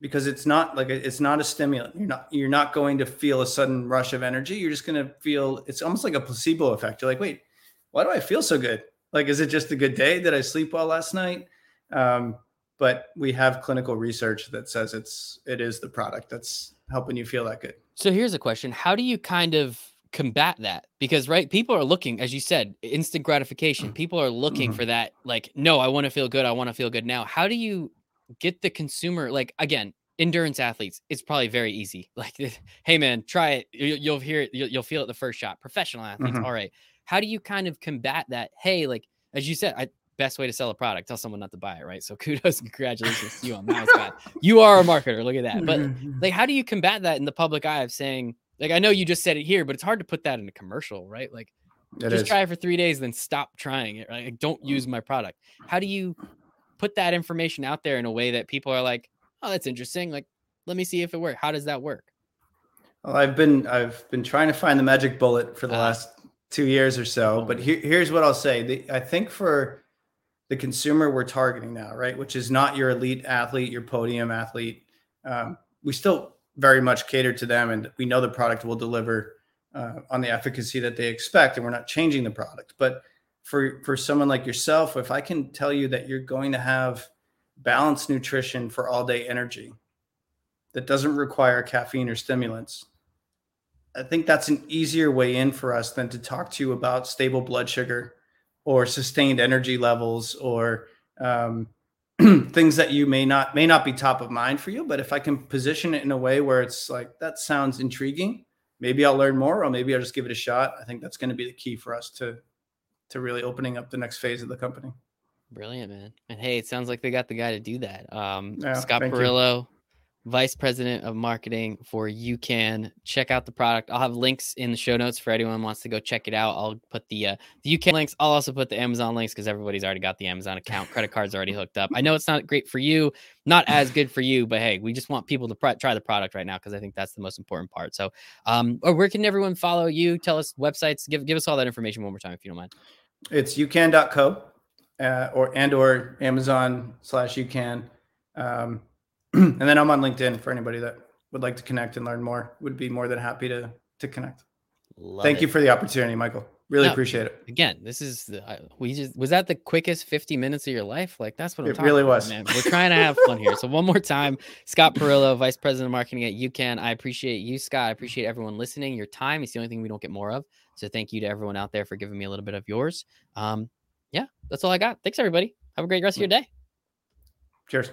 because it's not like a, it's not a stimulant. You're not you're not going to feel a sudden rush of energy. You're just going to feel it's almost like a placebo effect. You're like, wait, why do I feel so good? Like, is it just a good day? Did I sleep well last night? Um, but we have clinical research that says it's it is the product that's helping you feel that good. So here's a question: How do you kind of combat that? Because right people are looking as you said instant gratification. People are looking Mhm. for that like no i want to feel good. I want to feel good now. How do you get the consumer like again endurance athletes it's probably very easy. Like hey man try it. You- you'll hear it. You'll, you'll feel it the first shot. Professional athletes Mhm. all right. How do you kind of combat that? Hey like as you said I, best way to sell a product tell someone not to buy it right so kudos and congratulations to you on that Scott. you are a marketer look at that but like how do you combat that in the public eye of saying like i know you just said it here but it's hard to put that in a commercial right like It just is. try it for three days then stop trying it right like, don't use my product how do you put that information out there in a way that people are like oh that's interesting like let me see if it works how does that work Well, I've been I've been trying to find the magic bullet for the Ah. last two years or so. But here, here's what I'll say: the, I think for the consumer we're targeting now, right, which is not your elite athlete, your podium athlete, um, we still very much cater to them, and we know the product will deliver uh, on the efficacy that they expect, and we're not changing the product. But for for someone like yourself, if I can tell you that you're going to have balanced nutrition for all day energy that doesn't require caffeine or stimulants I think that's an easier way in for us than to talk to you about stable blood sugar or sustained energy levels or um, things that you may not may not be top of mind for you. But if I can position it in a way where it's like that sounds intriguing, maybe I'll learn more, or maybe I'll just give it a shot. I think that's going to be the key for us to to really opening up the next phase of the company. brilliant man and hey it sounds like they got the guy to do that um Yeah, scott perillo vice president of marketing for UCAN Check out the product. I'll have links in the show notes for anyone wants to go check it out. I'll put the uh, the UCAN links. I'll also put the Amazon links because everybody's already got the Amazon account. Credit card's already hooked up. I know it's not great for you, not as good for you, but hey, we just want people to pr- try the product right now because I think that's the most important part. So, um, or where can everyone follow you? Tell us websites. Give give us all that information one more time if you don't mind. It's ucan.co uh, or and or Amazon slash ucan. Um, and then I'm on LinkedIn for anybody that would like to connect and learn more. Would be more than happy to to connect. Love Thank it. you for the opportunity, Michael. Really No, appreciate it. again, this is the, I- we just was that the quickest 50 minutes of your life? Like that's what I'm It talking really about, was. man. We're trying to have fun here. So one more time, Scott Perillo, Vice President of Marketing at UCAN. I appreciate you, Scott. I appreciate everyone listening. Your time is the only thing we don't get more of. So thank you to everyone out there for giving me a little bit of yours. Um, yeah, that's all I got. Thanks everybody. Have a great rest of your day. Cheers.